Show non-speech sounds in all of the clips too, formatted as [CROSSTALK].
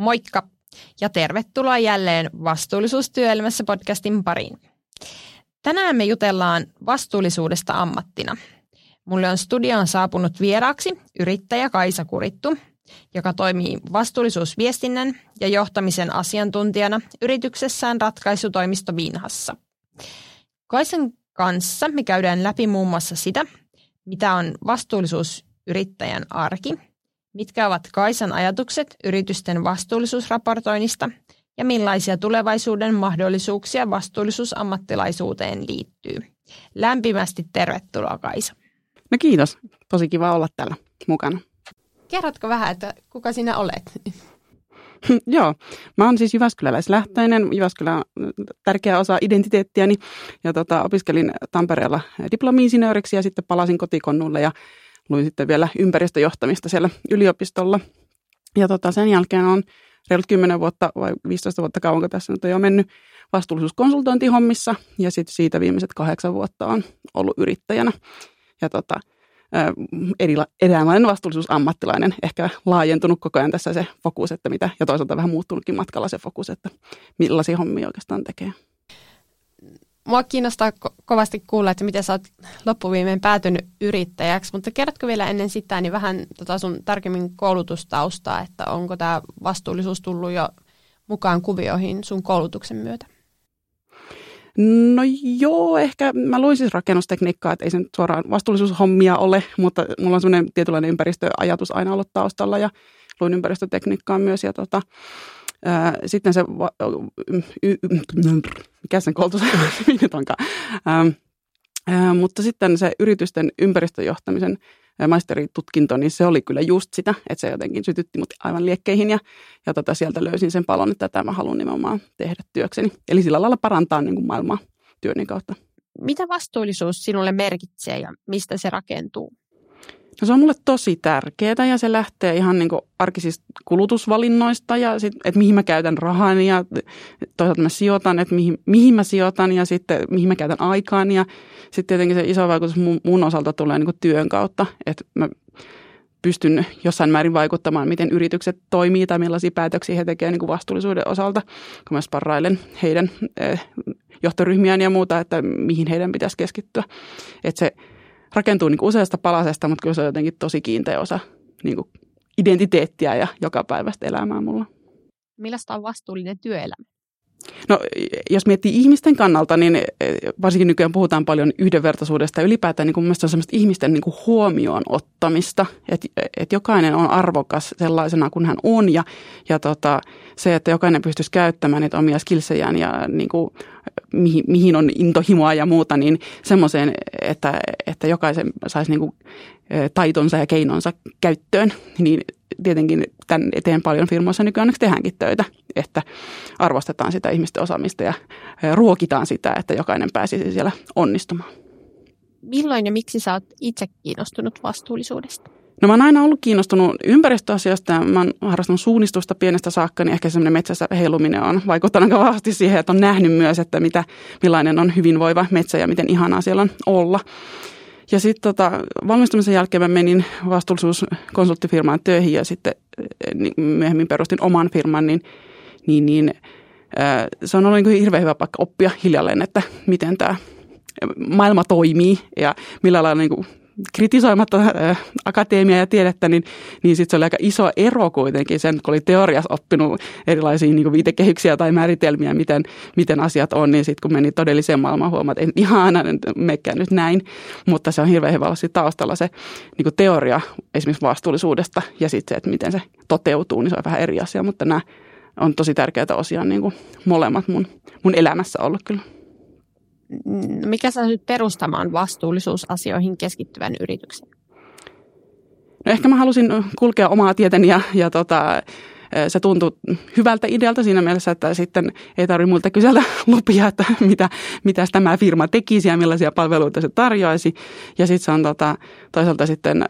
Moikka ja tervetuloa jälleen Vastuullisuustyöelämässä podcastin pariin. Tänään me jutellaan vastuullisuudesta ammattina. Mulle on studioon saapunut vieraaksi yrittäjä Kaisa Kurittu, joka toimii vastuullisuusviestinnän ja johtamisen asiantuntijana yrityksessään ratkaisutoimisto Vinhassa. Kaisan kanssa me käydään läpi muun muassa sitä, mitä on vastuullisuusyrittäjän arki – Mitkä ovat Kaisan ajatukset yritysten vastuullisuusraportoinnista ja millaisia tulevaisuuden mahdollisuuksia vastuullisuusammattilaisuuteen liittyy? Lämpimästi tervetuloa Kaisa. No kiitos. Tosi kiva olla täällä mukana. Kerrotko vähän, että kuka sinä olet? [LAUGHS] Joo, mä oon siis Jyväskyläläislähtöinen. Jyväskylä on tärkeä osa identiteettiäni ja tota, opiskelin Tampereella diplomi-insinööriksi ja sitten palasin kotikonnulle ja luin sitten vielä ympäristöjohtamista siellä yliopistolla. Ja tota, sen jälkeen on reilut 10 vuotta vai 15 vuotta kauanko tässä nyt on jo mennyt vastuullisuuskonsultointihommissa ja sitten siitä viimeiset kahdeksan vuotta on ollut yrittäjänä. Ja tota, eräänlainen vastuullisuusammattilainen, ehkä laajentunut koko ajan tässä se fokus, että mitä, ja toisaalta vähän muuttunutkin matkalla se fokus, että millaisia hommia oikeastaan tekee mua kiinnostaa ko- kovasti kuulla, että miten sä oot loppuviimein päätynyt yrittäjäksi, mutta kerrotko vielä ennen sitä niin vähän tota sun tarkemmin koulutustaustaa, että onko tämä vastuullisuus tullut jo mukaan kuvioihin sun koulutuksen myötä? No joo, ehkä mä luin siis rakennustekniikkaa, että ei se nyt suoraan vastuullisuushommia ole, mutta mulla on semmoinen tietynlainen ympäristöajatus aina ollut taustalla ja luin ympäristötekniikkaa myös ja tota, sitten se, mikä sen koulutus onkaan, [LAUGHS] mutta sitten se yritysten ympäristöjohtamisen maisteritutkinto, niin se oli kyllä just sitä, että se jotenkin sytytti mut aivan liekkeihin ja, ja tota, sieltä löysin sen palon, että tätä mä haluan nimenomaan tehdä työkseni. Eli sillä lailla parantaa niin kuin maailmaa työni kautta. Mitä vastuullisuus sinulle merkitsee ja mistä se rakentuu? No se on mulle tosi tärkeää ja se lähtee ihan niin kuin arkisista kulutusvalinnoista ja sit, että mihin mä käytän rahani ja toisaalta mä sijoitan, että mihin, mihin mä sijoitan ja sitten mihin mä käytän aikaan ja sitten tietenkin se iso vaikutus mun, mun osalta tulee niin kuin työn kautta, että mä pystyn jossain määrin vaikuttamaan, miten yritykset toimii tai millaisia päätöksiä he tekevät niin vastuullisuuden osalta, kun mä sparrailen heidän eh, johtoryhmiään ja muuta, että mihin heidän pitäisi keskittyä. Että se rakentuu niin useasta palasesta, mutta kyllä se on jotenkin tosi kiinteä osa niin kuin identiteettiä ja jokapäiväistä elämää mulla. Millaista on vastuullinen työelämä? No, jos miettii ihmisten kannalta, niin e, varsinkin nykyään puhutaan paljon yhdenvertaisuudesta ja ylipäätään niin mielestäni on semmoista ihmisten niin kuin huomioon ottamista, että, että jokainen on arvokas sellaisena kuin hän on ja, ja tota, se, että jokainen pystyisi käyttämään niitä omia skillsejään ja niin kuin, mihin, mihin on intohimoa ja muuta, niin semmoiseen, että, että jokaisen saisi niin kuin, taitonsa ja keinonsa käyttöön, niin tietenkin tämän eteen paljon firmoissa nykyään onneksi tehdäänkin töitä, että arvostetaan sitä ihmisten osaamista ja ruokitaan sitä, että jokainen pääsisi siellä onnistumaan. Milloin ja miksi sä oot itse kiinnostunut vastuullisuudesta? No mä oon aina ollut kiinnostunut ympäristöasioista ja mä oon harrastanut suunnistusta pienestä saakka, niin ehkä semmoinen metsässä heiluminen on vaikuttanut vahvasti siihen, että on nähnyt myös, että mitä, millainen on hyvinvoiva metsä ja miten ihanaa siellä on olla. Ja sitten tota, valmistumisen jälkeen mä menin vastuullisuuskonsulttifirmaan töihin ja sitten niin myöhemmin perustin oman firman, niin, niin, niin ää, se on ollut niin hirveän hyvä paikka oppia hiljalleen, että miten tämä maailma toimii ja millä lailla niin kuin kritisoimatta äh, akateemia ja tiedettä, niin, niin sitten se oli aika iso ero kuitenkin sen, kun oli teoriassa oppinut erilaisia niin viitekehyksiä tai määritelmiä, miten, miten asiat on, niin sitten kun meni todelliseen maailmaan huomaa, että en ihan aina mekään nyt näin, mutta se on hirveän hyvä olla taustalla se niin teoria esimerkiksi vastuullisuudesta ja sitten se, että miten se toteutuu, niin se on vähän eri asia, mutta nämä on tosi tärkeitä osia niin kuin molemmat mun, mun elämässä ollut kyllä. Mikä sä nyt perustamaan vastuullisuusasioihin keskittyvän yrityksen? No ehkä mä halusin kulkea omaa tietäni ja, ja tota, se tuntui hyvältä idealta siinä mielessä, että sitten ei tarvitse muilta kysellä [LAUGHS] lupia, että mitä, mitä tämä firma tekisi ja millaisia palveluita se tarjoaisi. Ja sitten se on tota, toisaalta sitten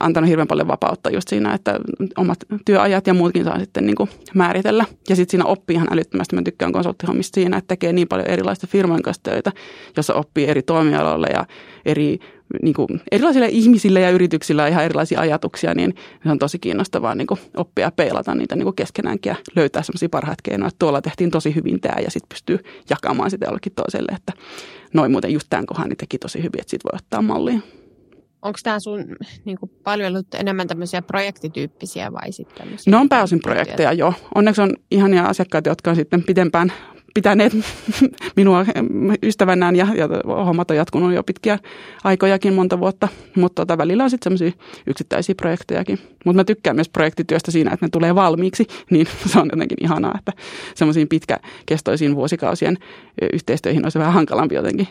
antanut hirveän paljon vapautta just siinä, että omat työajat ja muutkin saa sitten niin kuin määritellä. Ja sitten siinä oppii ihan älyttömästi. Mä tykkään konsulttihommista siinä, että tekee niin paljon erilaista firmojen kanssa töitä, jossa oppii eri toimialoille ja eri niin kuin erilaisille ihmisille ja yrityksillä ihan erilaisia ajatuksia, niin se on tosi kiinnostavaa niin kuin oppia peilata niitä niin kuin keskenäänkin ja löytää semmoisia parhaat keinoja, että tuolla tehtiin tosi hyvin tämä ja sitten pystyy jakamaan sitä jollekin toiselle, että noin muuten just tämän kohan niin teki tosi hyvin, että siitä voi ottaa mallia. Onko tämä sun niin kuin, palvelut enemmän tämmöisiä projektityyppisiä vai sitten? No on pääosin projekteja, joo. Onneksi on ihania asiakkaita, jotka on sitten pitempään pitäneet [LAUGHS] minua ystävänään ja, ja hommat on jatkunut jo pitkiä aikojakin, monta vuotta. Mutta tota, välillä on sitten semmoisia yksittäisiä projektejakin. Mutta mä tykkään myös projektityöstä siinä, että ne tulee valmiiksi, [LAUGHS] niin se on jotenkin ihanaa, että semmoisiin pitkäkestoisiin vuosikausien yhteistyöihin olisi vähän hankalampi jotenkin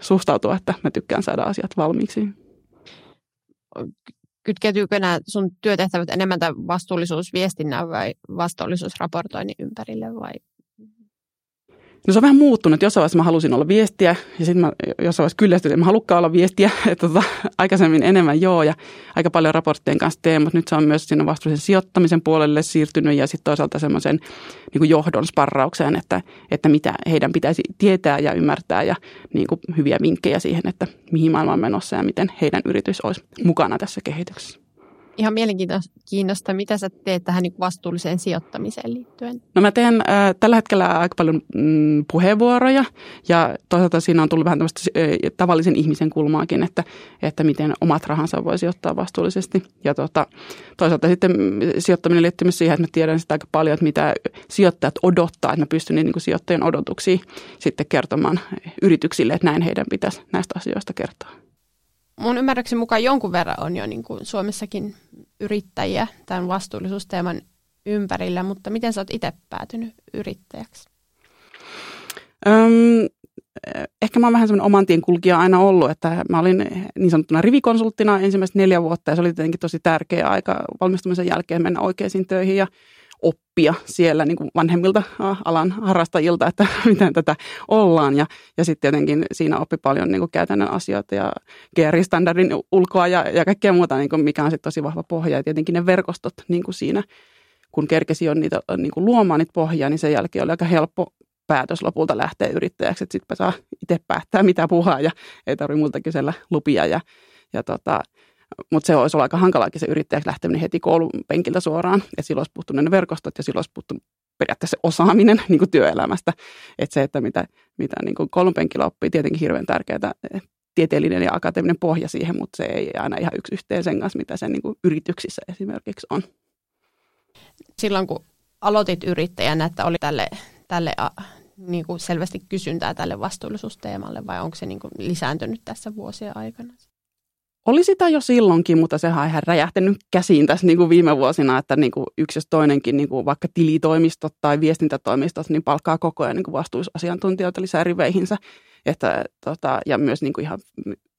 suhtautua, että mä tykkään saada asiat valmiiksi kytkeytyykö nämä sun työtehtävät enemmän tämän vastuullisuusviestinnän vai vastuullisuusraportoinnin ympärille vai No se on vähän muuttunut. Jossain vaiheessa mä halusin olla viestiä ja sitten mä jossain vaiheessa kyllästyin, että mä halukkaan olla viestiä. [LAUGHS] Että tota, aikaisemmin enemmän joo ja aika paljon raporttien kanssa teen, mutta nyt se on myös siinä vastuullisen sijoittamisen puolelle siirtynyt ja sitten toisaalta semmoisen niin johdon sparraukseen, että, että mitä heidän pitäisi tietää ja ymmärtää ja niin kuin hyviä vinkkejä siihen, että mihin maailma on menossa ja miten heidän yritys olisi mukana tässä kehityksessä ihan mielenkiintoista, mitä sä teet tähän niin vastuulliseen sijoittamiseen liittyen? No mä teen äh, tällä hetkellä aika paljon mm, puheenvuoroja ja toisaalta siinä on tullut vähän tämmöistä äh, tavallisen ihmisen kulmaakin, että, että miten omat rahansa voi sijoittaa vastuullisesti. Ja tota, toisaalta sitten sijoittaminen liittyy myös siihen, että mä tiedän sitä aika paljon, että mitä sijoittajat odottaa, että mä pystyn niin kuin sijoittajien odotuksia sitten kertomaan yrityksille, että näin heidän pitäisi näistä asioista kertoa mun ymmärryksen mukaan jonkun verran on jo niin kuin Suomessakin yrittäjiä tämän vastuullisuusteeman ympärillä, mutta miten sä oot itse päätynyt yrittäjäksi? Öm, ehkä mä oon vähän semmoinen oman tien kulkija aina ollut, että mä olin niin sanottuna rivikonsulttina ensimmäiset neljä vuotta ja se oli tietenkin tosi tärkeä aika valmistumisen jälkeen mennä oikeisiin töihin ja oppia siellä niin kuin vanhemmilta alan harrastajilta, että [LAUGHS] miten tätä ollaan. Ja, ja sitten tietenkin siinä oppi paljon niin kuin käytännön asioita ja GRI-standardin ulkoa ja, ja kaikkea muuta, niin kuin mikä on sitten tosi vahva pohja. Ja tietenkin ne verkostot niin kuin siinä, kun kerkesi jo niitä niin kuin luomaan niitä pohjaa, niin sen jälkeen oli aika helppo päätös lopulta lähteä yrittäjäksi, että sitten saa itse päättää, mitä puhaa ja ei tarvitse multa kysellä lupia. Ja, ja tota, mutta se olisi ollut aika hankalaakin se yrittäjäksi lähteminen heti koulun penkiltä suoraan. Ja silloin olisi puuttunut ne verkostot ja silloin olisi puuttunut periaatteessa se osaaminen niin kuin työelämästä. Että se, että mitä, mitä niin kuin koulun penkillä oppii, tietenkin hirveän tärkeää tieteellinen ja akateeminen pohja siihen, mutta se ei aina ihan yksi yhteen sen kanssa, mitä se niin kuin yrityksissä esimerkiksi on. Silloin kun aloitit yrittäjänä, että oli tälle, tälle niin kuin selvästi kysyntää tälle vastuullisuusteemalle vai onko se niin kuin lisääntynyt tässä vuosien aikana? Oli sitä jo silloinkin, mutta sehän on ihan räjähtänyt käsiin tässä niin kuin viime vuosina, että niin kuin yksi jos toinenkin, niin kuin vaikka tilitoimistot tai viestintätoimistot, niin palkkaa koko ajan niin kuin vastuusasiantuntijoita lisää riveihinsä. Että, tota, ja myös niin kuin ihan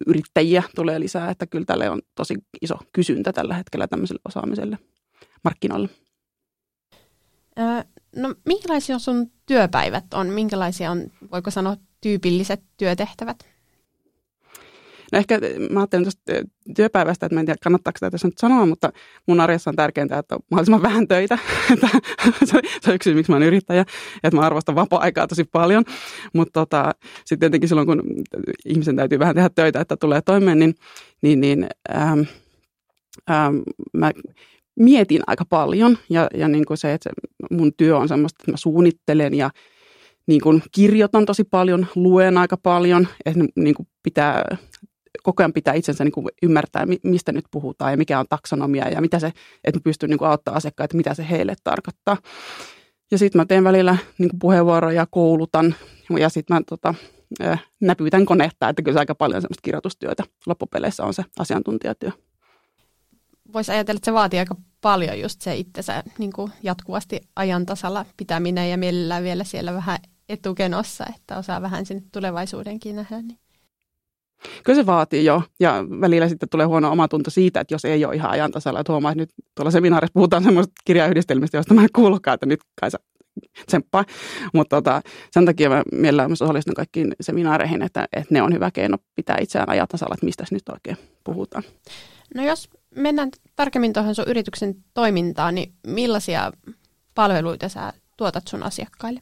yrittäjiä tulee lisää, että kyllä tälle on tosi iso kysyntä tällä hetkellä tämmöiselle osaamiselle markkinoille. No minkälaisia sun työpäivät on? Minkälaisia on, voiko sanoa, tyypilliset työtehtävät? No ehkä mä ajattelen tuosta työpäivästä, että mä en tiedä kannattaako sitä tässä nyt sanoa, mutta mun arjessa on tärkeintä, että on mahdollisimman vähän töitä. [LAUGHS] se on yksi miksi mä oon yrittäjä, että mä arvostan vapaa-aikaa tosi paljon. Mutta tota, sitten tietenkin silloin, kun ihmisen täytyy vähän tehdä töitä, että tulee toimeen, niin, niin, niin ähm, ähm, mä mietin aika paljon ja, ja niin kuin se, että se, mun työ on semmoista, että mä suunnittelen ja niin kuin kirjoitan tosi paljon, luen aika paljon, että niin kuin pitää koko ajan pitää itsensä niin kuin ymmärtää, mistä nyt puhutaan ja mikä on taksonomia ja mitä se, että pystyn niin auttaa asiakkaita, mitä se heille tarkoittaa. Ja sitten mä teen välillä niin kuin puheenvuoroja, koulutan ja sitten mä tota, näpytän konetta, että kyllä se aika paljon semmoista kirjoitustyötä loppupeleissä on se asiantuntijatyö. Voisi ajatella, että se vaatii aika paljon just se itsensä niin kuin jatkuvasti ajan tasalla pitäminen ja mielellään vielä siellä vähän etukenossa, että osaa vähän sinne tulevaisuudenkin nähdä. Niin. Kyllä se vaatii jo. Ja välillä sitten tulee huono omatunto siitä, että jos ei ole ihan ajan tasalla. Että huomaa, että nyt tuolla seminaarissa puhutaan semmoista kirjayhdistelmistä, joista mä en kuullutkaan, että nyt kai sä tsemppaa. Mutta tota, sen takia mä mielellään myös osallistun kaikkiin seminaareihin, että, että ne on hyvä keino pitää itseään ajan tasalla, että mistä nyt oikein puhutaan. No jos mennään tarkemmin tuohon sun yrityksen toimintaan, niin millaisia palveluita sä tuotat sun asiakkaille?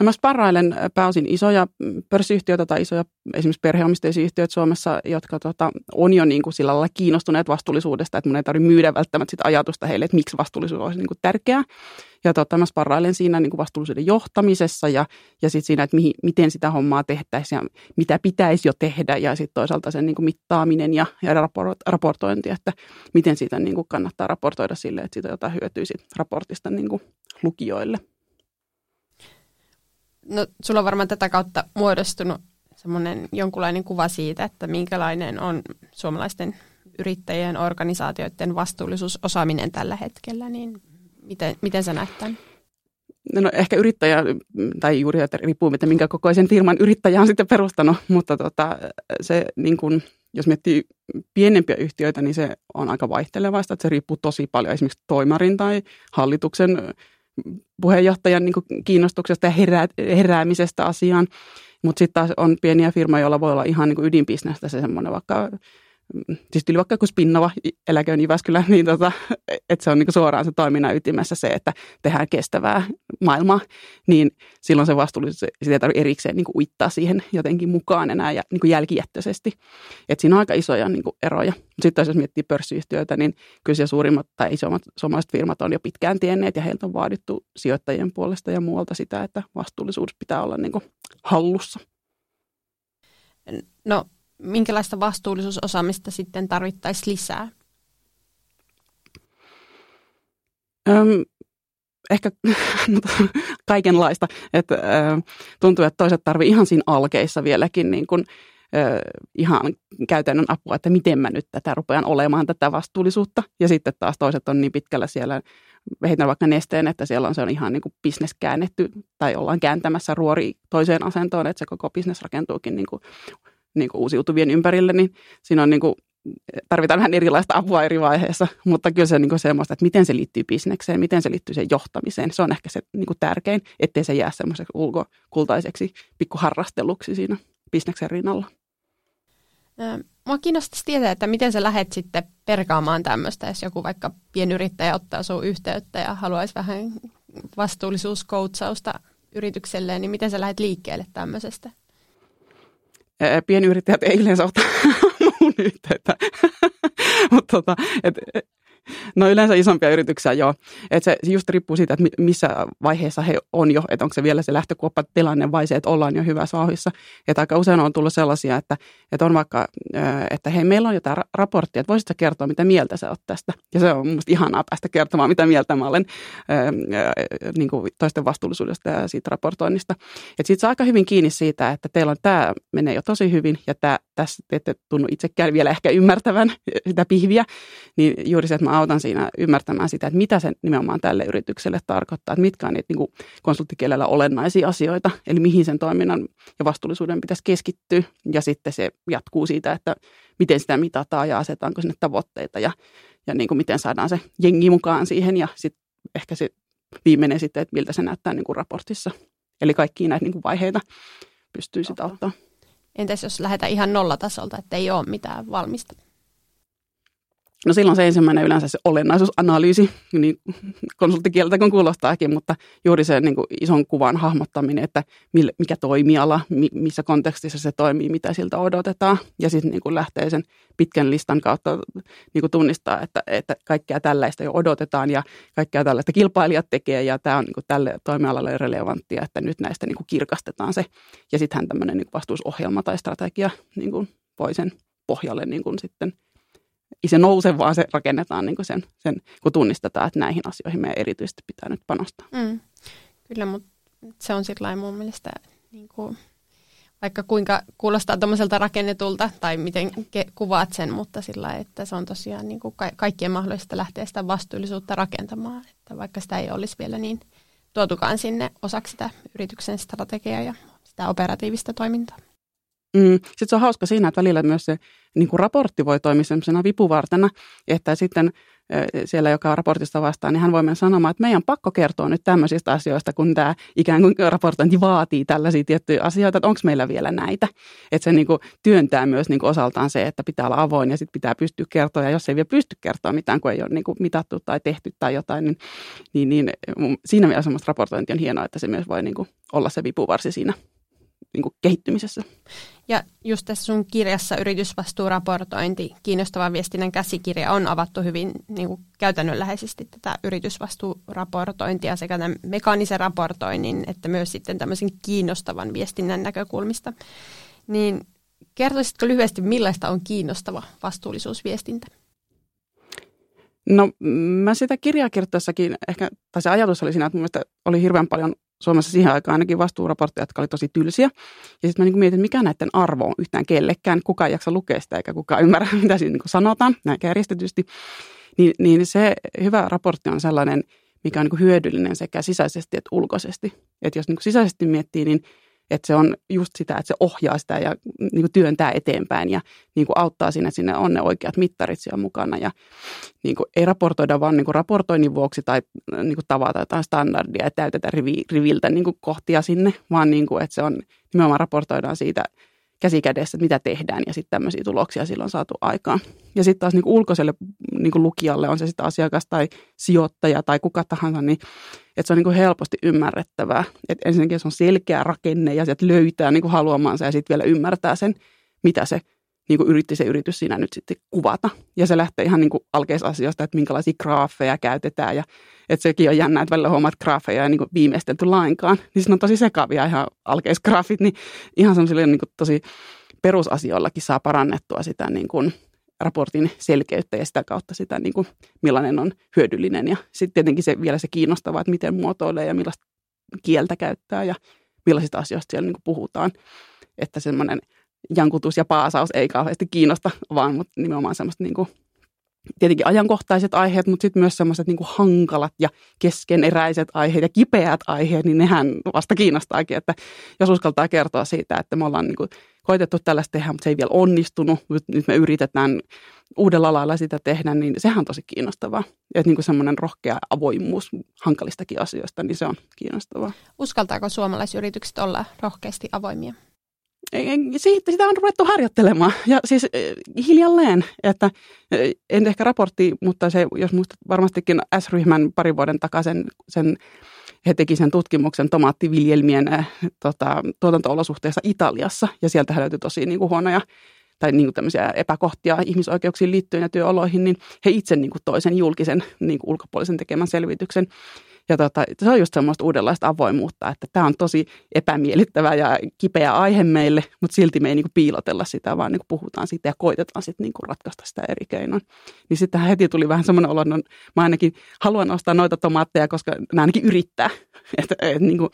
No mä sparrailen pääosin isoja pörssiyhtiöitä tai isoja esimerkiksi perheomisteisia yhtiöitä Suomessa, jotka tota, on jo niin kuin sillä lailla kiinnostuneet vastuullisuudesta, että mun ei tarvitse myydä välttämättä sitä ajatusta heille, että miksi vastuullisuus olisi niin kuin tärkeää. Ja tota, mä sparrailen siinä niin kuin vastuullisuuden johtamisessa ja, ja sitten siinä, että mihin, miten sitä hommaa tehtäisiin ja mitä pitäisi jo tehdä ja sitten toisaalta sen niin kuin mittaaminen ja, ja raportointi, että miten siitä niin kuin kannattaa raportoida sille, että siitä jotain hyötyy raportista niin kuin lukijoille. No, sulla on varmaan tätä kautta muodostunut semmoinen jonkunlainen kuva siitä, että minkälainen on suomalaisten yrittäjien organisaatioiden vastuullisuusosaaminen tällä hetkellä, niin miten, miten sä näet tämän? No ehkä yrittäjä, tai juuri että riippuu, että minkä kokoisen firman yrittäjä on sitten perustanut, [LAUGHS] mutta tota, se niin kun, jos miettii pienempiä yhtiöitä, niin se on aika vaihtelevaista, että se riippuu tosi paljon esimerkiksi toimarin tai hallituksen puheenjohtajan niin kiinnostuksesta ja herää, heräämisestä asiaan. Mutta sitten taas on pieniä firmoja, joilla voi olla ihan niin ydinbisnestä se semmoinen vaikka siis tuli vaikka Spinnova eläköön Jyväskylä, [LAUGHS] niin tota, että se on niin suoraan se toiminnan ytimessä se, että tehdään kestävää maailmaa, niin silloin se vastuullisuus, sitä ei tarvitse erikseen niin uittaa siihen jotenkin mukaan enää ja niin jälkijättöisesti. Että siinä on aika isoja niin eroja. Sitten jos miettii pörssiyhtiöitä, niin kyllä siellä suurimmat tai isommat suomalaiset firmat on jo pitkään tienneet ja heiltä on vaadittu sijoittajien puolesta ja muualta sitä, että vastuullisuus pitää olla niin hallussa. No minkälaista vastuullisuusosaamista sitten tarvittaisiin lisää? Öm, ehkä [LAUGHS] kaikenlaista. Että, ö, tuntuu, että toiset tarvitsevat ihan siinä alkeissa vieläkin niin kuin, ö, ihan käytännön apua, että miten mä nyt tätä rupean olemaan, tätä vastuullisuutta. Ja sitten taas toiset on niin pitkällä siellä, heitän vaikka nesteen, että siellä on se on ihan niin kuin bisnes käännetty tai ollaan kääntämässä ruori toiseen asentoon, että se koko bisnes rakentuukin niin kuin niin kuin uusiutuvien ympärille, niin siinä on niin kuin, tarvitaan vähän erilaista apua eri vaiheessa, mutta kyllä se on niin semmoista, että miten se liittyy bisnekseen, miten se liittyy sen johtamiseen. Se on ehkä se niin kuin tärkein, ettei se jää semmoiseksi ulkokultaiseksi pikkuharrasteluksi siinä bisneksen rinnalla. Mua kiinnostaisi tietää, että miten sä lähdet sitten perkaamaan tämmöistä, jos joku vaikka pienyrittäjä ottaa sun yhteyttä ja haluaisi vähän vastuullisuuskoutsausta yritykselleen, niin miten sä lähdet liikkeelle tämmöisestä? Pienyrittäjät ei yleensä ota [LAUGHS] mun yhteyttä. [LAUGHS] Mutta tota, [LAUGHS] No yleensä isompia yrityksiä joo. Että se, just riippuu siitä, että missä vaiheessa he on jo, että onko se vielä se lähtökuoppatilanne vai se, että ollaan jo hyvässä vauhissa. Että aika usein on tullut sellaisia, että, että on vaikka, että hei, meillä on jo tämä raportti, että voisitko kertoa, mitä mieltä sä oot tästä. Ja se on musta ihanaa päästä kertomaan, mitä mieltä mä olen niin kuin toisten vastuullisuudesta ja siitä raportoinnista. Että siitä saa aika hyvin kiinni siitä, että teillä on tämä menee jo tosi hyvin ja tämä, tässä te ette tunnu itsekään vielä ehkä ymmärtävän [LAUGHS] sitä pihviä. Niin juuri se, että mä autan siinä ymmärtämään sitä, että mitä se nimenomaan tälle yritykselle tarkoittaa, että mitkä on niitä niin konsulttikielellä olennaisia asioita, eli mihin sen toiminnan ja vastuullisuuden pitäisi keskittyä, ja sitten se jatkuu siitä, että miten sitä mitataan ja asetaanko sinne tavoitteita ja, ja niin kuin miten saadaan se jengi mukaan siihen, ja sitten ehkä se viimeinen sitten, että miltä se näyttää niin kuin raportissa. Eli kaikki näitä niin kuin vaiheita pystyy sitä ottaa. Entäs jos lähdetään ihan nollatasolta, että ei ole mitään valmista? No silloin se ensimmäinen yleensä se olennaisuusanalyysi, niin konsulttikieltä kun kuulostaakin, mutta juuri se niin kuin ison kuvan hahmottaminen, että mikä toimiala, missä kontekstissa se toimii, mitä siltä odotetaan. Ja sitten niin kuin lähtee sen pitkän listan kautta niin kuin tunnistaa, että, että kaikkea tällaista jo odotetaan ja kaikkea tällaista kilpailijat tekee ja tämä on niin kuin tälle toimialalle relevanttia, että nyt näistä niin kuin kirkastetaan se. Ja sittenhän tämmöinen niin vastuusohjelma tai strategia niin kuin voi sen pohjalle niin kuin sitten – ei se nouse, vaan se rakennetaan niin kuin sen, sen, kun tunnistetaan, että näihin asioihin meidän erityisesti pitää nyt panostaa. Mm. Kyllä, mutta se on sillä mun mielestä, niin kuin, vaikka kuinka kuulostaa tuommoiselta rakennetulta tai miten ke- kuvaat sen, mutta sillä että se on tosiaan niin kuin ka- kaikkien mahdollista lähteä sitä vastuullisuutta rakentamaan, että vaikka sitä ei olisi vielä niin tuotukaan sinne osaksi sitä yrityksen strategiaa ja sitä operatiivista toimintaa. Mm. Sitten se on hauska siinä, että välillä myös se niin kuin raportti voi toimia sellaisena vipuvartena, että sitten siellä, joka raportista vastaa, niin hän voi mennä sanomaan, että meidän on pakko kertoa nyt tämmöisistä asioista, kun tämä ikään kuin raportointi vaatii tällaisia tiettyjä asioita, että onko meillä vielä näitä. Että se niin kuin työntää myös niin kuin osaltaan se, että pitää olla avoin ja sitten pitää pystyä kertoa, ja jos ei vielä pysty kertoa mitään, kun ei ole niin kuin mitattu tai tehty tai jotain, niin, niin, niin siinä mielessä raportointi on hienoa, että se myös voi niin kuin olla se vipuvarsi siinä niin kuin kehittymisessä. Ja just tässä sun kirjassa yritysvastuuraportointi, kiinnostava viestinnän käsikirja on avattu hyvin niin kuin käytännönläheisesti tätä yritysvastuuraportointia sekä tämän mekaanisen raportoinnin että myös sitten tämmöisen kiinnostavan viestinnän näkökulmista. Niin kertoisitko lyhyesti, millaista on kiinnostava vastuullisuusviestintä? No mä sitä kirjaa kirjoittaessakin ehkä, tai se ajatus oli siinä, että mun oli hirveän paljon Suomessa siihen aikaan ainakin vastuuraportteja, jotka oli tosi tylsiä. Ja sitten mä niin mietin, mikä näiden arvo on yhtään kellekään. Kukaan ei jaksa lukea sitä eikä kukaan ymmärrä, [LAUGHS] mitä siinä niin sanotaan, näin kärjestetysti. Niin, niin se hyvä raportti on sellainen, mikä on niin hyödyllinen sekä sisäisesti että ulkoisesti. Että jos niin sisäisesti miettii, niin että se on just sitä, että se ohjaa sitä ja niin kuin työntää eteenpäin ja niin kuin auttaa siinä, että sinne on ne oikeat mittarit siellä mukana. Ja niin kuin ei raportoida vaan niin kuin raportoinnin vuoksi tai niin kuin tavata jotain standardia ja täytetä rivi, riviltä niin kuin kohtia sinne, vaan niin kuin, että se on nimenomaan raportoidaan siitä – käsikädessä, mitä tehdään ja sitten tämmöisiä tuloksia silloin saatu aikaan. Ja sitten taas niin kuin ulkoiselle niin kuin lukijalle, on se sitten asiakas tai sijoittaja tai kuka tahansa, niin että se on niin kuin helposti ymmärrettävää. Että ensinnäkin se on selkeä rakenne ja sieltä löytää niin kuin haluamansa ja sitten vielä ymmärtää sen, mitä se niin kuin yritti se yritys siinä nyt sitten kuvata. Ja se lähtee ihan niin kuin alkeisasioista, että minkälaisia graafeja käytetään ja että sekin on jännä, että välillä huomaat graafeja ei niin viimeistelty lainkaan. Niin siinä on tosi sekavia ihan alkeisgraafit, niin ihan semmoisilla niin tosi perusasioillakin saa parannettua sitä niin kuin raportin selkeyttä ja sitä kautta sitä, niin kuin, millainen on hyödyllinen. Ja sitten tietenkin se, vielä se kiinnostava, että miten muotoilee ja millaista kieltä käyttää ja millaisista asioista siellä niin kuin puhutaan. Että semmoinen jankutus ja paasaus ei kauheasti kiinnosta, vaan nimenomaan semmoista niin kuin tietenkin ajankohtaiset aiheet, mutta sitten myös semmoiset niin hankalat ja keskeneräiset aiheet ja kipeät aiheet, niin nehän vasta kiinnostaakin, että jos uskaltaa kertoa siitä, että me ollaan niin kuin koitettu tällaista tehdä, mutta se ei vielä onnistunut, nyt me yritetään uudella lailla sitä tehdä, niin sehän on tosi kiinnostavaa. Että niin kuin semmoinen rohkea avoimuus hankalistakin asioista, niin se on kiinnostavaa. Uskaltaako suomalaisyritykset olla rohkeasti avoimia? siitä, sitä on ruvettu harjoittelemaan. Ja siis eh, hiljalleen, että eh, en ehkä raportti, mutta se, jos muistat varmastikin S-ryhmän parin vuoden takaisin sen he teki sen tutkimuksen tomaattiviljelmien äh, tota, tuotanto-olosuhteissa Italiassa, ja sieltä löytyi tosi niin kuin, huonoja tai niin kuin tämmöisiä epäkohtia ihmisoikeuksiin liittyen ja työoloihin, niin he itse niin kuin, toisen julkisen niin kuin, ulkopuolisen tekemän selvityksen. Ja tota, se on just semmoista uudenlaista avoimuutta, että tämä on tosi epämiellyttävä ja kipeä aihe meille, mutta silti me ei niinku piilotella sitä, vaan niinku puhutaan siitä ja koitetaan sitten niinku ratkaista sitä eri keinoin. Niin sitten heti tuli vähän semmoinen olo, että no, mä ainakin haluan ostaa noita tomaatteja, koska nämä ainakin yrittää. [LAUGHS] että et, niinku,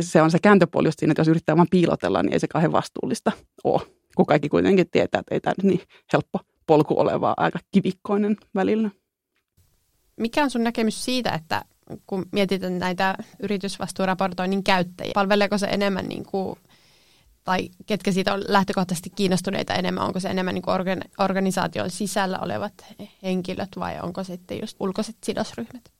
se on se kääntöpuoli just siinä, että jos yrittää vaan piilotella, niin ei se kauhean vastuullista ole. Kun kaikki kuitenkin tietää, että ei tämä niin helppo polku oleva aika kivikkoinen välillä. Mikä on sun näkemys siitä, että kun mietitään näitä yritysvastuuraportoinnin käyttäjiä, palveleeko se enemmän niin kuin, tai ketkä siitä on lähtökohtaisesti kiinnostuneita enemmän, onko se enemmän niin kuin organisaation sisällä olevat henkilöt vai onko sitten just ulkoiset sidosryhmät?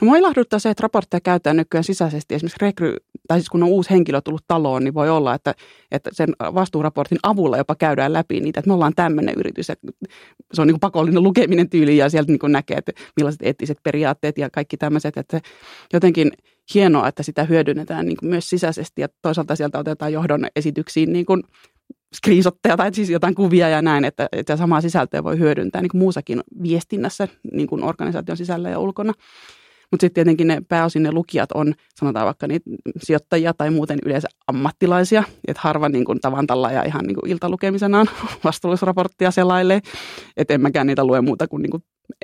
No mua ilahduttaa se, että raportteja käytetään nykyään sisäisesti. Esimerkiksi rekry, tai siis kun on uusi henkilö tullut taloon, niin voi olla, että, että sen vastuuraportin avulla jopa käydään läpi niitä, että me ollaan tämmöinen yritys. Ja se on niin kuin pakollinen lukeminen tyyli ja sieltä niin kuin näkee, että millaiset eettiset periaatteet ja kaikki tämmöiset. Että jotenkin hienoa, että sitä hyödynnetään niin kuin myös sisäisesti ja toisaalta sieltä otetaan johdon esityksiin niin kuin screenshotteja tai siis jotain kuvia ja näin, että, että samaa sisältöä voi hyödyntää niin kuin muussakin viestinnässä niin kuin organisaation sisällä ja ulkona. Mutta sitten tietenkin ne pääosin ne lukijat on, sanotaan vaikka niitä sijoittajia tai muuten yleensä ammattilaisia, että harva niin kuin tavantalla ja ihan niin kuin iltalukemisenaan [LAUGHS] vastuullisraporttia selailee, että en mäkään niitä lue muuta kuin, niin kuin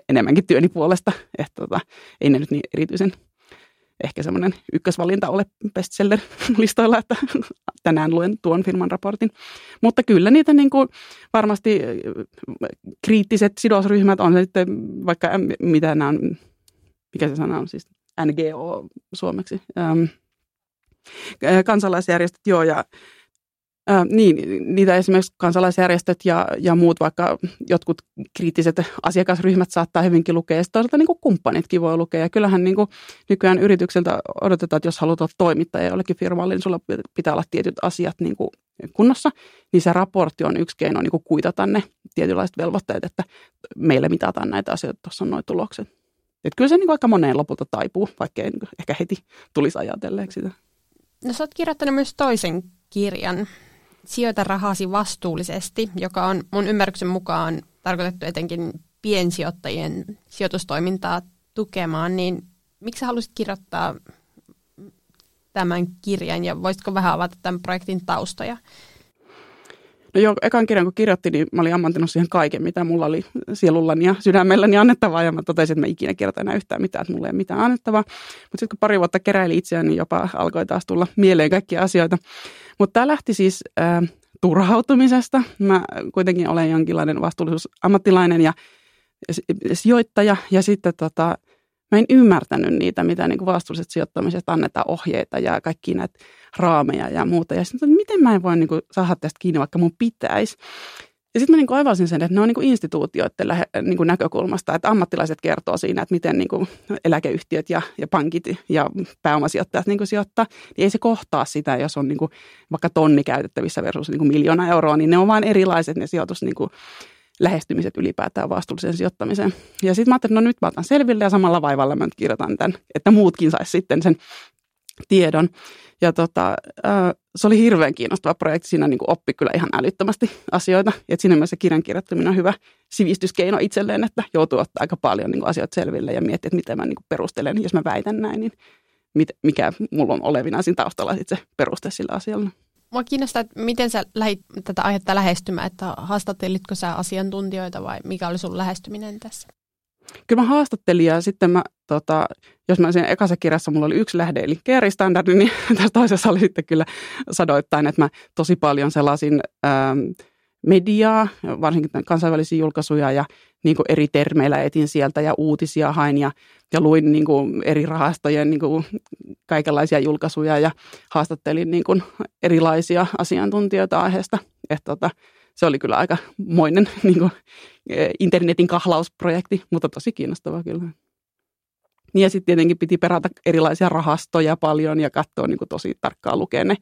enemmänkin työni puolesta, että tota, ei ne nyt niin erityisen ehkä semmoinen ykkösvalinta ole bestseller-listoilla, [LAUGHS] että [LAUGHS] tänään luen tuon firman raportin. Mutta kyllä niitä niin kuin varmasti kriittiset sidosryhmät on sitten vaikka mitä nämä on, mikä se sana on siis, NGO suomeksi, ähm, kansalaisjärjestöt, joo, ja Ää, niin, niitä esimerkiksi kansalaisjärjestöt ja, ja muut, vaikka jotkut kriittiset asiakasryhmät saattaa hyvinkin lukea, ja toisaalta niin kuin kumppanitkin voi lukea. Ja kyllähän niin kuin nykyään yritykseltä odotetaan, että jos haluat olla toimittaja jollekin firmalle, niin sulla pitää olla tietyt asiat niin kuin kunnossa, niin se raportti on yksi keino niin kuin kuitata ne tietynlaiset velvoitteet, että meille mitataan näitä asioita, tuossa on noin tulokset. Että kyllä se niin kuin aika moneen lopulta taipuu, vaikka ei niin ehkä heti tulisi ajatelleeksi sitä. No sä oot kirjoittanut myös toisen kirjan, Sijoita rahasi vastuullisesti, joka on mun ymmärryksen mukaan tarkoitettu etenkin piensijoittajien sijoitustoimintaa tukemaan, niin miksi sä halusit kirjoittaa tämän kirjan ja voisitko vähän avata tämän projektin taustoja? No joo, ekan kirjan kun kirjoitti, niin mä olin ammantanut siihen kaiken, mitä mulla oli sielullani ja sydämelläni annettavaa. Ja mä totesin, että mä ikinä kirjoitan enää yhtään mitään, että mulla ei ole mitään annettavaa. Mutta sitten kun pari vuotta keräili itseään, niin jopa alkoi taas tulla mieleen kaikkia asioita. Mutta tämä lähti siis äh, turhautumisesta. Mä kuitenkin olen jonkinlainen vastuullisuusammattilainen ja sijoittaja. Ja sitten tota, mä en ymmärtänyt niitä, mitä niin kuin vastuulliset sijoittamiset annetaan ohjeita ja kaikki näitä raameja ja muuta. Ja sitten, miten mä en voi niin kuin, saada tästä kiinni, vaikka mun pitäisi. Ja sitten mä niin aivasin sen, että ne on niin instituutioiden lähe, niin näkökulmasta, että ammattilaiset kertoo siinä, että miten niin eläkeyhtiöt ja, ja pankit ja pääomasijoittajat niin kuin sijoittaa. Niin ei se kohtaa sitä, jos on niin kuin vaikka tonni käytettävissä versus niin kuin miljoona euroa, niin ne on vain erilaiset ne sijoitus niin kuin lähestymiset ylipäätään vastuulliseen sijoittamiseen. Ja sitten mä ajattelin, että no nyt mä otan selville ja samalla vaivalla mä nyt kirjoitan tämän, että muutkin saisi sitten sen tiedon. Ja tota, se oli hirveän kiinnostava projekti. Siinä niin oppi kyllä ihan älyttömästi asioita. Et siinä mielessä kirjan kirjoittaminen on hyvä sivistyskeino itselleen, että joutuu ottaa aika paljon niin asioita selville ja miettiä, että miten mä niin perustelen. Jos mä väitän näin, niin mikä mulla on olevina siinä taustalla sitten se peruste sillä asialla. Mua kiinnostaa, että miten sä lähit tätä aihetta lähestymään, että haastattelitko sä asiantuntijoita vai mikä oli sun lähestyminen tässä? Kyllä mä haastattelin ja sitten mä, tota, jos mä siinä ekassa kirjassa mulla oli yksi lähde, eli standardi, niin [LAUGHS] tässä toisessa oli sitten kyllä sadoittain, että mä tosi paljon sellaisin ähm, mediaa, varsinkin kansainvälisiä julkaisuja ja niin kuin eri termeillä etin sieltä ja uutisia hain ja, ja luin niin kuin eri rahastojen niin kuin kaikenlaisia julkaisuja ja haastattelin niin kuin erilaisia asiantuntijoita aiheesta. Että tota, se oli kyllä aika moinen [LAUGHS] niin kuin, internetin kahlausprojekti, mutta tosi kiinnostava kyllä. Ja sitten tietenkin piti perata erilaisia rahastoja paljon ja katsoa niin kuin tosi tarkkaan lukea ne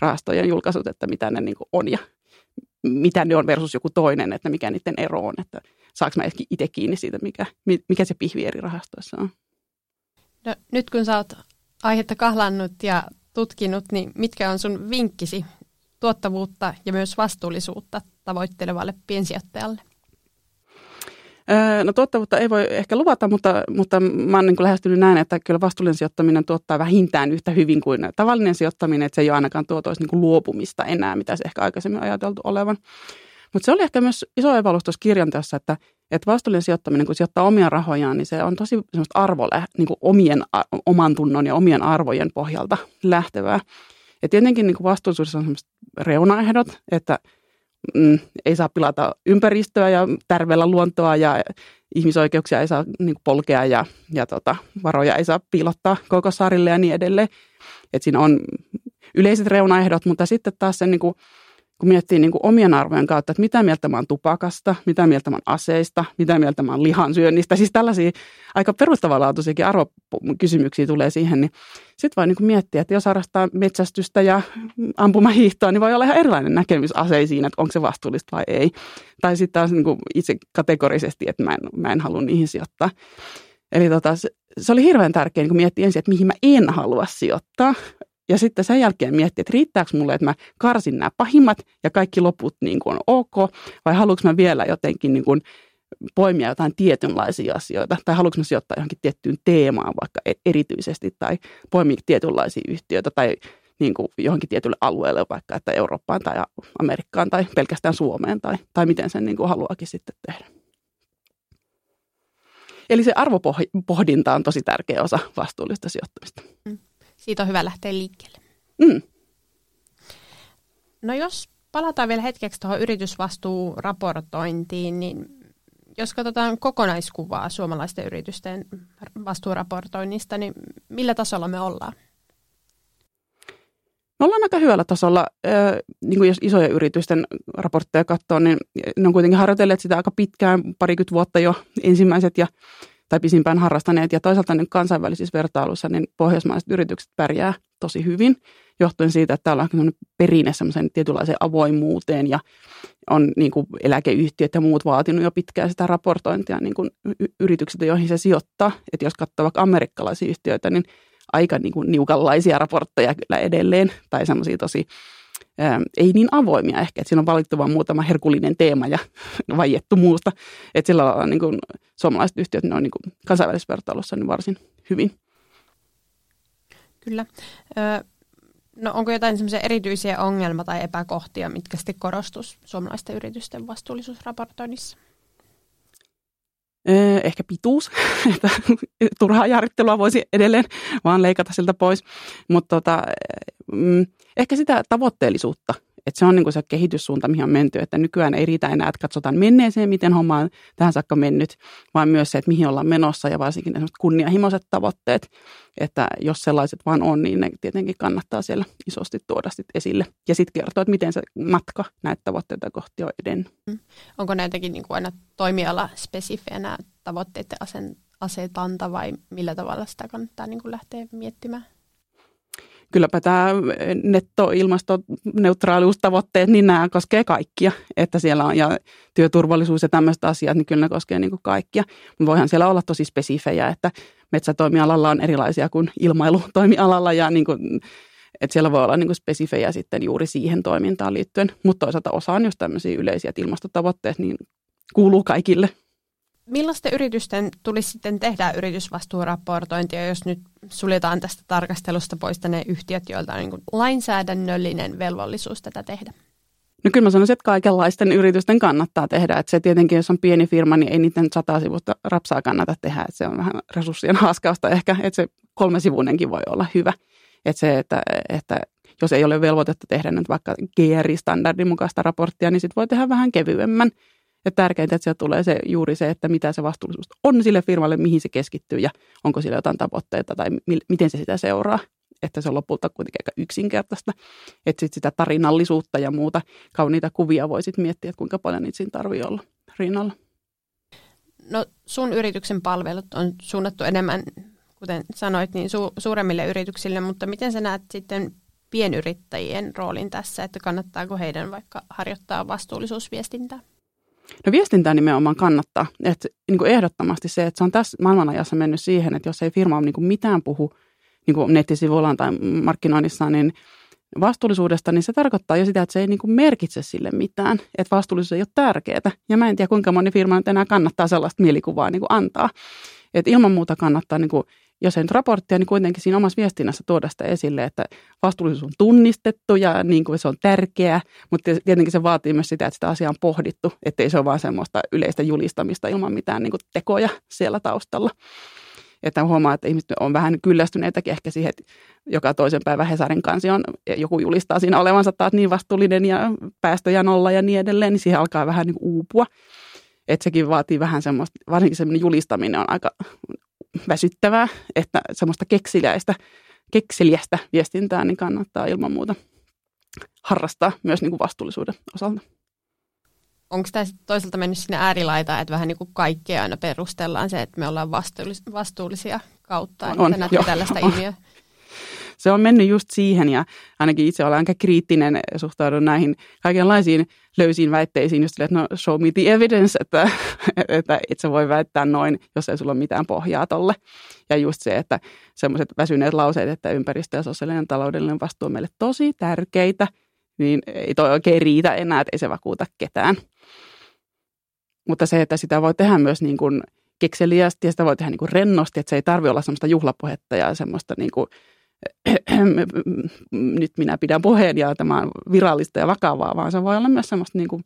rahastojen julkaisut, että mitä ne niin kuin on ja mitä ne on versus joku toinen, että mikä niiden ero on, että saanko mä itse kiinni siitä, mikä, mikä se pihvi eri rahastoissa on. No, nyt kun sä oot aihetta kahlannut ja tutkinut, niin mitkä on sun vinkkisi tuottavuutta ja myös vastuullisuutta tavoittelevalle piensijoittajalle? No tuottavuutta ei voi ehkä luvata, mutta, mutta mä oon niin lähestynyt näin, että kyllä vastuullinen sijoittaminen tuottaa vähintään yhtä hyvin kuin tavallinen sijoittaminen, että se ei ole ainakaan tuotoisi niin luopumista enää, mitä se ehkä aikaisemmin ajateltu olevan. Mutta se oli ehkä myös iso evalus tuossa kirjanteossa, että, että vastuullinen sijoittaminen, kun sijoittaa omia rahojaan, niin se on tosi semmoista arvolle, niin kuin omien, oman tunnon ja omien arvojen pohjalta lähtevää. Ja tietenkin niin kuin vastuullisuudessa on semmoiset reunaehdot, että mm, ei saa pilata ympäristöä ja tärvellä luontoa ja ihmisoikeuksia ei saa niin kuin polkea ja, ja tota, varoja ei saa piilottaa koko saarille ja niin edelleen. Et siinä on yleiset reunaehdot, mutta sitten taas se niin kuin, kun miettii niin kuin omien arvojen kautta, että mitä mieltä mä oon tupakasta, mitä mieltä mä oon aseista, mitä mieltä mä oon lihansyönnistä, siis tällaisia aika perustavanlaatuisiakin arvokysymyksiä tulee siihen, niin sitten voi niin kuin miettiä, että jos harrastaa metsästystä ja ampumahiihtoa, niin voi olla ihan erilainen näkemys aseisiin, että onko se vastuullista vai ei. Tai sitten taas niin kuin itse kategorisesti, että mä en, mä en halua niihin sijoittaa. Eli tota, se, oli hirveän tärkeää niin miettiä ensin, että mihin mä en halua sijoittaa. Ja sitten sen jälkeen miettiä, että riittääkö mulle, että mä karsin nämä pahimmat ja kaikki loput niin kuin on ok, vai haluanko mä vielä jotenkin niin kuin poimia jotain tietynlaisia asioita, tai haluanko mä sijoittaa johonkin tiettyyn teemaan vaikka e- erityisesti, tai poimia tietynlaisia yhtiöitä, tai niin kuin johonkin tietylle alueelle, vaikka että Eurooppaan tai Amerikkaan tai pelkästään Suomeen, tai, tai miten sen niin kuin haluakin sitten tehdä. Eli se arvopohdinta on tosi tärkeä osa vastuullista sijoittamista. Mm siitä on hyvä lähteä liikkeelle. Mm. No jos palataan vielä hetkeksi tuohon yritysvastuuraportointiin, niin jos katsotaan kokonaiskuvaa suomalaisten yritysten vastuuraportoinnista, niin millä tasolla me ollaan? Me ollaan aika hyvällä tasolla, niin kuin jos isoja yritysten raportteja katsoo, niin ne on kuitenkin harjoitelleet sitä aika pitkään, parikymmentä vuotta jo ensimmäiset ja tai pisimpään harrastaneet. Ja toisaalta niin kansainvälisissä vertailuissa niin pohjoismaiset yritykset pärjää tosi hyvin, johtuen siitä, että täällä on perinne semmoisen tietynlaiseen avoimuuteen ja on niin kuin eläkeyhtiöt ja muut vaatinut jo pitkään sitä raportointia niin kuin yritykset, joihin se sijoittaa. Että jos katsoo vaikka amerikkalaisia yhtiöitä, niin aika niin kuin niukanlaisia raportteja kyllä edelleen, tai semmoisia tosi ää, ei niin avoimia ehkä, että siinä on valittu vain muutama herkullinen teema ja [LAUGHS] vaiettu muusta. Että sillä lailla niin kuin, suomalaiset yhtiöt, ne on niin kuin, kansainvälisessä vertailussa niin varsin hyvin. Kyllä. Ö, no onko jotain semmoisia erityisiä ongelmia tai epäkohtia, mitkä sitten korostus suomalaisten yritysten vastuullisuusraportoinnissa? Ehkä pituus, [LAUGHS] että turhaa jaarittelua voisi edelleen vaan leikata siltä pois. Mutta tota, mm, ehkä sitä tavoitteellisuutta että se on niin se kehityssuunta, mihin on menty, että nykyään ei riitä enää, että katsotaan menneeseen, miten homma on tähän saakka mennyt, vaan myös se, että mihin ollaan menossa ja varsinkin ne kunnianhimoiset tavoitteet, että jos sellaiset vaan on, niin ne tietenkin kannattaa siellä isosti tuoda sit esille ja sitten kertoa, että miten se matka näitä tavoitteita kohti on edennyt. Mm. Onko näitäkin niin kuin aina toimiala spesifejä tavoitteiden asetanta vai millä tavalla sitä kannattaa niin kuin lähteä miettimään? Kylläpä tämä nettoilmastoneutraaliustavoitteet, niin nämä koskee kaikkia, että siellä on ja työturvallisuus ja tämmöiset asiat, niin kyllä ne koskee niin kuin kaikkia. Voihan siellä olla tosi spesifejä, että metsätoimialalla on erilaisia kuin ilmailutoimialalla ja niin kuin, että siellä voi olla niin kuin spesifejä sitten juuri siihen toimintaan liittyen, mutta toisaalta osa on just tämmöisiä yleisiä, että ilmastotavoitteet niin kuuluu kaikille. Millaisten yritysten tulisi sitten tehdä yritysvastuuraportointia, jos nyt suljetaan tästä tarkastelusta pois ne yhtiöt, joilta on niin lainsäädännöllinen velvollisuus tätä tehdä? No kyllä mä sanoisin, että kaikenlaisten yritysten kannattaa tehdä. Että se tietenkin, jos on pieni firma, niin ei niiden sata sivusta rapsaa kannata tehdä. Että se on vähän resurssien haaskausta ehkä, että se kolme sivunenkin voi olla hyvä. Että se, että, että jos ei ole velvoitetta tehdä nyt vaikka GRI-standardin mukaista raporttia, niin sitten voi tehdä vähän kevyemmän. Ja tärkeintä, että sieltä tulee se, juuri se, että mitä se vastuullisuus on sille firmalle, mihin se keskittyy ja onko sillä jotain tavoitteita tai mi- miten se sitä seuraa. Että se on lopulta kuitenkin aika yksinkertaista. Että sit sitä tarinallisuutta ja muuta kauniita kuvia voisit miettiä, että kuinka paljon niitä siinä tarvii olla rinnalla. No sun yrityksen palvelut on suunnattu enemmän, kuten sanoit, niin su- suuremmille yrityksille, mutta miten sä näet sitten pienyrittäjien roolin tässä, että kannattaako heidän vaikka harjoittaa vastuullisuusviestintää? No viestintää nimenomaan kannattaa. Et, niin kuin ehdottomasti se, että se on tässä maailmanajassa mennyt siihen, että jos ei firma niin kuin mitään puhu niin kuin nettisivuillaan tai markkinoinnissaan, niin vastuullisuudesta, niin se tarkoittaa jo sitä, että se ei niin kuin merkitse sille mitään, että vastuullisuus ei ole tärkeää. Ja mä en tiedä, kuinka moni firma nyt enää kannattaa sellaista mielikuvaa niin kuin antaa. Et ilman muuta kannattaa niin kuin jos ei nyt raporttia, niin kuitenkin siinä omassa viestinnässä tuoda sitä esille, että vastuullisuus on tunnistettu ja niin kuin se on tärkeää, mutta tietenkin se vaatii myös sitä, että sitä asiaa on pohdittu, ettei se ole vain semmoista yleistä julistamista ilman mitään niin kuin tekoja siellä taustalla. Että huomaa, että ihmiset on vähän kyllästyneitäkin ehkä siihen, että joka toisen päivän Hesarin kansi on, joku julistaa siinä olevansa taas niin vastuullinen ja päästöjä nolla ja niin edelleen, niin siihen alkaa vähän niin uupua. Että sekin vaatii vähän semmoista, varsinkin semmoinen julistaminen on aika väsyttävää, että semmoista keksiliäistä, kekseliästä viestintää niin kannattaa ilman muuta harrastaa myös niin kuin vastuullisuuden osalta. Onko tämä toisaalta mennyt sinne äärilaitaan, että vähän niin kuin kaikkea aina perustellaan se, että me ollaan vastuullisia kautta, että on, näette tällaista on. [LAUGHS] ilmiöä? Se on mennyt just siihen ja ainakin itse olen aika kriittinen suhtaudun näihin kaikenlaisiin löysiin väitteisiin, just että no show me the evidence, että, [LAUGHS] että et sä voi väittää noin, jos ei sulla ole mitään pohjaa tolle. Ja just se, että semmoiset väsyneet lauseet, että ympäristö- ja sosiaalinen taloudellinen vastuu on meille tosi tärkeitä, niin ei toi oikein riitä enää, että ei se vakuuta ketään. Mutta se, että sitä voi tehdä myös niin kuin kekseliästi ja sitä voi tehdä niin kuin rennosti, että se ei tarvitse olla semmoista juhlapuhetta ja semmoista niin kuin nyt minä pidän puheen ja tämä on virallista ja vakavaa, vaan se voi olla myös semmoista niin kuin,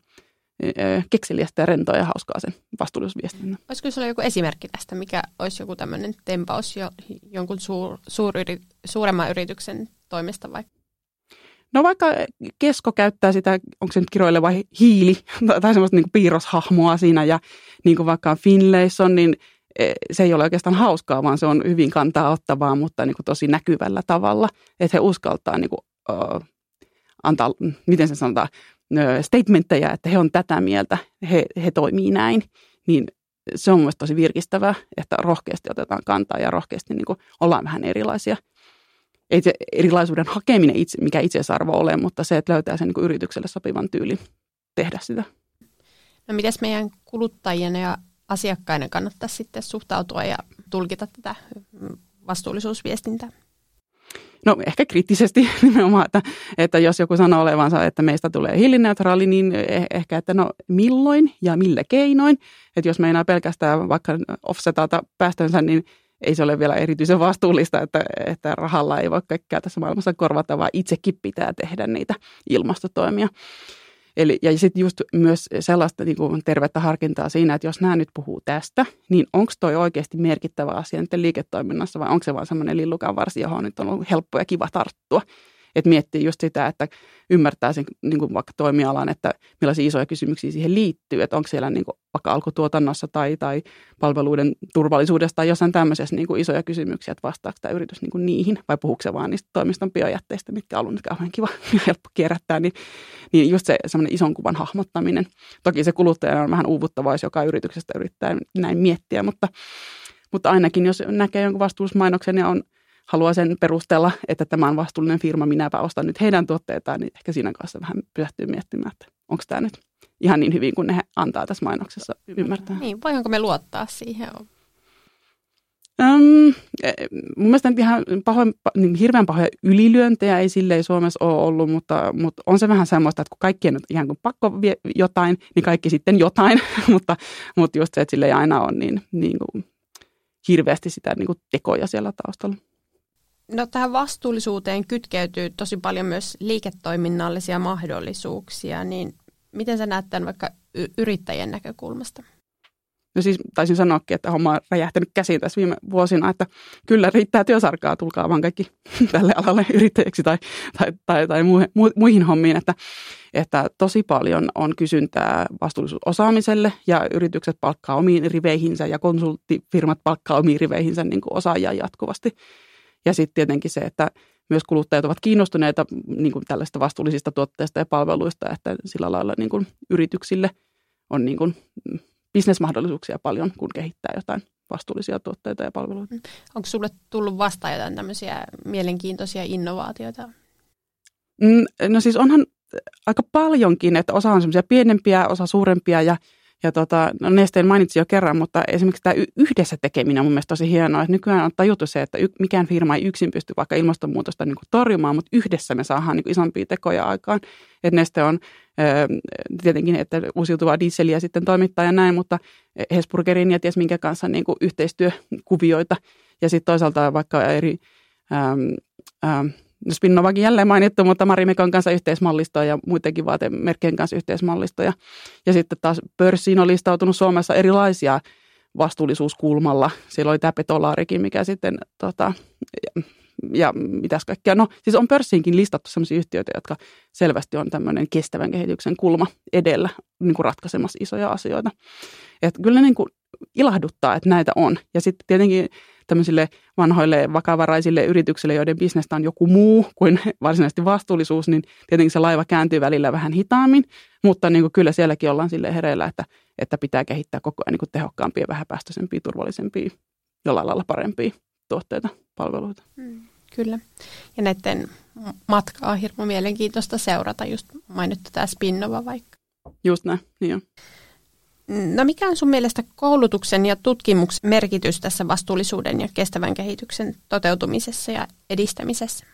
kekseliästä ja rentoa ja hauskaa sen vastuullisuusviestinnän. Olisiko sinulla joku esimerkki tästä, mikä olisi joku tämmöinen tempaus jo, jonkun suur, suuryri, suuremman yrityksen toimesta vai? No vaikka Kesko käyttää sitä, onko se nyt kiroileva hiili tai semmoista niin piirroshahmoa siinä ja niin kuin vaikka Finlayson, niin se ei ole oikeastaan hauskaa, vaan se on hyvin kantaa ottavaa, mutta niin kuin tosi näkyvällä tavalla, että he uskaltaa niin kuin uh, antaa, miten se sanotaan, statementteja, että he on tätä mieltä, he, he toimii näin, niin se on mielestäni tosi virkistävää, että rohkeasti otetaan kantaa ja rohkeasti niin kuin ollaan vähän erilaisia. Ei se erilaisuuden hakeminen, itse, mikä itseisarvo ole, mutta se, että löytää sen niin kuin yritykselle sopivan tyylin tehdä sitä. No mitäs meidän kuluttajien ja asiakkaina kannattaisi sitten suhtautua ja tulkita tätä vastuullisuusviestintää? No ehkä kriittisesti [LAUGHS] nimenomaan, että, että jos joku sanoo olevansa, että meistä tulee hiilineutraali, niin eh, ehkä, että no milloin ja millä keinoin. Että jos meinaa pelkästään vaikka offsetata päästönsä, niin ei se ole vielä erityisen vastuullista, että, että rahalla ei voi kaikkea tässä maailmassa korvata, vaan itsekin pitää tehdä niitä ilmastotoimia. Eli, ja sitten just myös sellaista niin kuin tervettä harkintaa siinä, että jos nämä nyt puhuu tästä, niin onko toi oikeasti merkittävä asia liiketoiminnassa vai onko se vaan semmoinen lillukan varsi, johon nyt on ollut helppo ja kiva tarttua. Että miettii just sitä, että ymmärtää sen niin kuin vaikka toimialan, että millaisia isoja kysymyksiä siihen liittyy, että onko siellä niin kuin vaikka alkutuotannossa tai, tai palveluiden turvallisuudesta tai jossain tämmöisessä niin kuin isoja kysymyksiä, että vastaako tämä yritys niin kuin niihin? Vai puhuuko se vaan niistä toimiston biojätteistä, mitkä on ollut kauhean kiva [LAUGHS] ja helppo kierrättää, niin, niin just se semmoinen ison kuvan hahmottaminen. Toki se kuluttaja on vähän uuvuttavaa, jos joka yrityksestä yrittää näin miettiä, mutta, mutta ainakin jos näkee jonkun vastuullismainoksen ja on haluaa sen perustella, että tämä on vastuullinen firma, minäpä ostan nyt heidän tuotteitaan, niin ehkä siinä kanssa vähän pysähtyy miettimään, että onko tämä nyt ihan niin hyvin kuin ne antaa tässä mainoksessa ymmärtää. Niin, voidaanko me luottaa siihen? Um, mun mielestä ihan pahoin, niin hirveän pahoja ylilyöntejä ei silleen Suomessa ole ollut, mutta, mutta on se vähän semmoista, että kun kaikkien on ihan kuin pakko vie jotain, niin kaikki sitten jotain, [LAUGHS] mutta, mutta just se, että sille ei aina ole niin, niin kuin hirveästi sitä niin kuin tekoja siellä taustalla. No tähän vastuullisuuteen kytkeytyy tosi paljon myös liiketoiminnallisia mahdollisuuksia, niin miten sä näet tämän vaikka yrittäjien näkökulmasta? No siis taisin sanoakin, että homma on räjähtänyt käsiin tässä viime vuosina, että kyllä riittää työsarkaa, tulkaa vaan kaikki [LAUGHS] tälle alalle yrittäjäksi tai, tai, tai, tai muihin hommiin, että, että tosi paljon on kysyntää vastuullisuusosaamiselle ja yritykset palkkaa omiin riveihinsä ja konsulttifirmat palkkaa omiin riveihinsä niin kuin osaajia jatkuvasti. Ja sitten tietenkin se, että myös kuluttajat ovat kiinnostuneita niin kuin tällaista vastuullisista tuotteista ja palveluista, että sillä lailla niin kuin yrityksille on niin kuin bisnesmahdollisuuksia paljon, kun kehittää jotain vastuullisia tuotteita ja palveluita. Mm. Onko sulle tullut vastaan jotain tämmöisiä mielenkiintoisia innovaatioita? Mm, no siis onhan aika paljonkin, että osa on semmoisia pienempiä, osa suurempia ja ja tota, no Nesteen mainitsin jo kerran, mutta esimerkiksi tämä yhdessä tekeminen on mun mielestä tosi hienoa. Että nykyään on tajuttu se, että mikään firma ei yksin pysty vaikka ilmastonmuutosta niin kuin torjumaan, mutta yhdessä me saadaan niin kuin isompia tekoja aikaan. Että Neste on tietenkin, että uusiutuvaa dieseliä sitten toimittaa ja näin, mutta Hesburgerin ja ties minkä kanssa niin kuin yhteistyökuvioita. Ja sitten toisaalta vaikka eri... Ähm, ähm, Spinnovakin jälleen mainittu, mutta Marimekon kanssa yhteismallistoja ja muidenkin vaatemerkkien kanssa yhteismallistoja. Ja sitten taas pörssiin on listautunut Suomessa erilaisia vastuullisuuskulmalla. Siellä oli tämä Petolaarikin, mikä sitten, tota, ja, ja mitäs kaikkea. No siis on pörssiinkin listattu sellaisia yhtiöitä, jotka selvästi on tämmöinen kestävän kehityksen kulma edellä niin kuin ratkaisemassa isoja asioita. Et kyllä niin kuin ilahduttaa, että näitä on. Ja sitten tietenkin tämmöisille vanhoille vakavaraisille yrityksille, joiden bisnestä on joku muu kuin [LAUGHS] varsinaisesti vastuullisuus, niin tietenkin se laiva kääntyy välillä vähän hitaammin, mutta niin kuin kyllä sielläkin ollaan sille hereillä, että, että pitää kehittää koko ajan niin kuin tehokkaampia, vähäpäästöisempiä, turvallisempia, jollain lailla parempia tuotteita, palveluita. Mm, kyllä. Ja näiden matkaa on hirmu mielenkiintoista seurata, just mainittu tämä Spinnova vaikka. Just näin, niin on. No mikä on sun mielestä koulutuksen ja tutkimuksen merkitys tässä vastuullisuuden ja kestävän kehityksen toteutumisessa ja edistämisessä?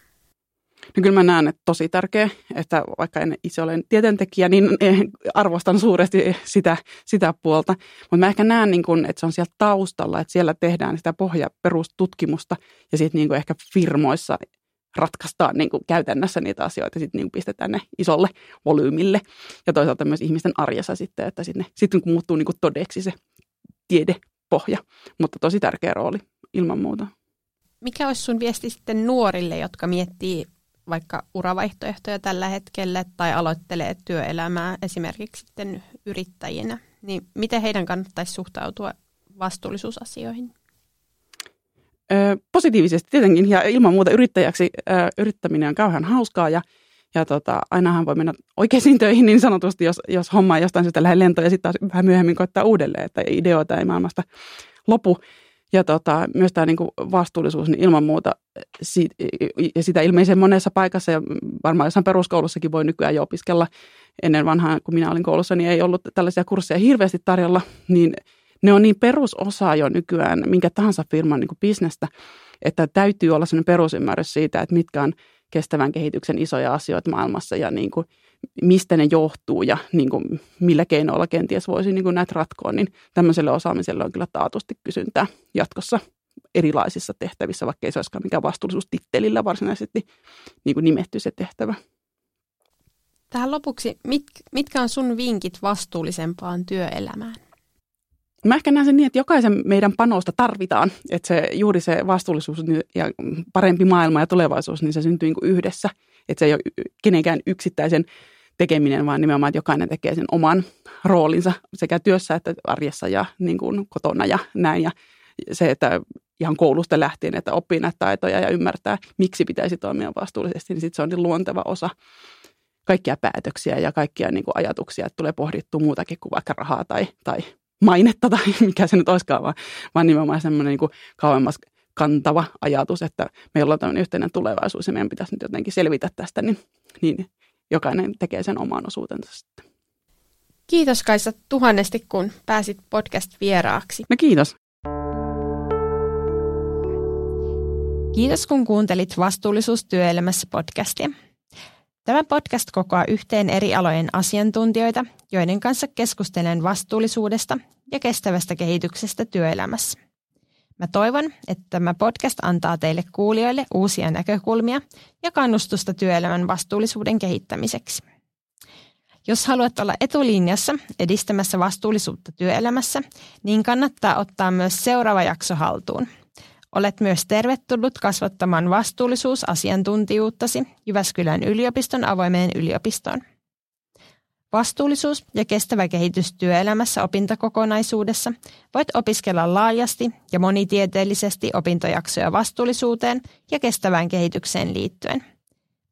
No kyllä mä näen, että tosi tärkeä, että vaikka en itse ole tieteentekijä, niin [LAUGHS] arvostan suuresti sitä, sitä puolta. Mutta mä ehkä näen, niin kun, että se on siellä taustalla, että siellä tehdään sitä pohjaperustutkimusta ja sitten niin ehkä firmoissa ratkaistaan niin kuin käytännössä niitä asioita, sitten niin pistetään ne isolle volyymille. Ja toisaalta myös ihmisten arjessa sitten, että sitten, sitten kun muuttuu niin kuin todeksi se tiedepohja. Mutta tosi tärkeä rooli ilman muuta. Mikä olisi sun viesti sitten nuorille, jotka miettii vaikka uravaihtoehtoja tällä hetkellä tai aloittelee työelämää esimerkiksi sitten yrittäjinä, niin miten heidän kannattaisi suhtautua vastuullisuusasioihin? Ö, positiivisesti tietenkin ja ilman muuta yrittäjäksi ö, yrittäminen on kauhean hauskaa ja, ja tota, ainahan voi mennä oikeisiin töihin niin sanotusti, jos, jos homma ei jostain syystä lähde lentoon ja sitten taas vähän myöhemmin koittaa uudelleen, että ideoita ei maailmasta lopu. Ja tota, myös tämä niinku vastuullisuus, niin ilman muuta siitä, ja sitä ilmeisen monessa paikassa ja varmaan jossain peruskoulussakin voi nykyään jo opiskella. Ennen vanhaa, kun minä olin koulussa, niin ei ollut tällaisia kursseja hirveästi tarjolla, niin ne on niin perusosa jo nykyään minkä tahansa firman niin kuin bisnestä, että täytyy olla sellainen perusymmärrys siitä, että mitkä on kestävän kehityksen isoja asioita maailmassa ja niin kuin, mistä ne johtuu ja niin kuin, millä keinoilla kenties voisi niin kuin näitä ratkoa, niin tämmöiselle osaamiselle on kyllä taatusti kysyntää jatkossa erilaisissa tehtävissä, vaikka ei se olisikaan mikään vastuullisuustittelillä varsinaisesti niin kuin nimetty se tehtävä. Tähän lopuksi, mit, mitkä on sun vinkit vastuullisempaan työelämään? Mä ehkä näen sen niin, että jokaisen meidän panosta tarvitaan, että se, juuri se vastuullisuus ja parempi maailma ja tulevaisuus, niin se syntyy niin yhdessä. Että se ei ole kenenkään yksittäisen tekeminen, vaan nimenomaan, että jokainen tekee sen oman roolinsa sekä työssä että arjessa ja niin kuin kotona ja näin. Ja se, että ihan koulusta lähtien, että oppii näitä taitoja ja ymmärtää, miksi pitäisi toimia vastuullisesti, niin sitten se on niin luonteva osa kaikkia päätöksiä ja kaikkia niin kuin ajatuksia, että tulee pohdittua muutakin kuin vaikka rahaa tai, tai mainetta tai [LAUGHS] mikä se nyt olisikaan, vaan, vaan nimenomaan semmoinen niin kuin kauemmas kantava ajatus, että meillä on tämmöinen yhteinen tulevaisuus ja meidän pitäisi nyt jotenkin selvitä tästä, niin, niin jokainen tekee sen oman osuutensa sitten. Kiitos Kaisa tuhannesti, kun pääsit podcast-vieraaksi. No kiitos. Kiitos, kun kuuntelit Vastuullisuus työelämässä podcastia. Tämä podcast kokoaa yhteen eri alojen asiantuntijoita, joiden kanssa keskustelen vastuullisuudesta ja kestävästä kehityksestä työelämässä. Mä toivon, että tämä podcast antaa teille kuulijoille uusia näkökulmia ja kannustusta työelämän vastuullisuuden kehittämiseksi. Jos haluat olla etulinjassa edistämässä vastuullisuutta työelämässä, niin kannattaa ottaa myös seuraava jakso haltuun – Olet myös tervetullut kasvattamaan vastuullisuusasiantuntijuuttasi Jyväskylän yliopiston avoimeen yliopistoon. Vastuullisuus ja kestävä kehitys työelämässä opintokokonaisuudessa voit opiskella laajasti ja monitieteellisesti opintojaksoja vastuullisuuteen ja kestävään kehitykseen liittyen.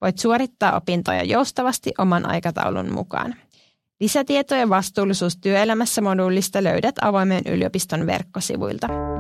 Voit suorittaa opintoja joustavasti oman aikataulun mukaan. Lisätietoja vastuullisuus työelämässä moduulista löydät avoimen yliopiston verkkosivuilta.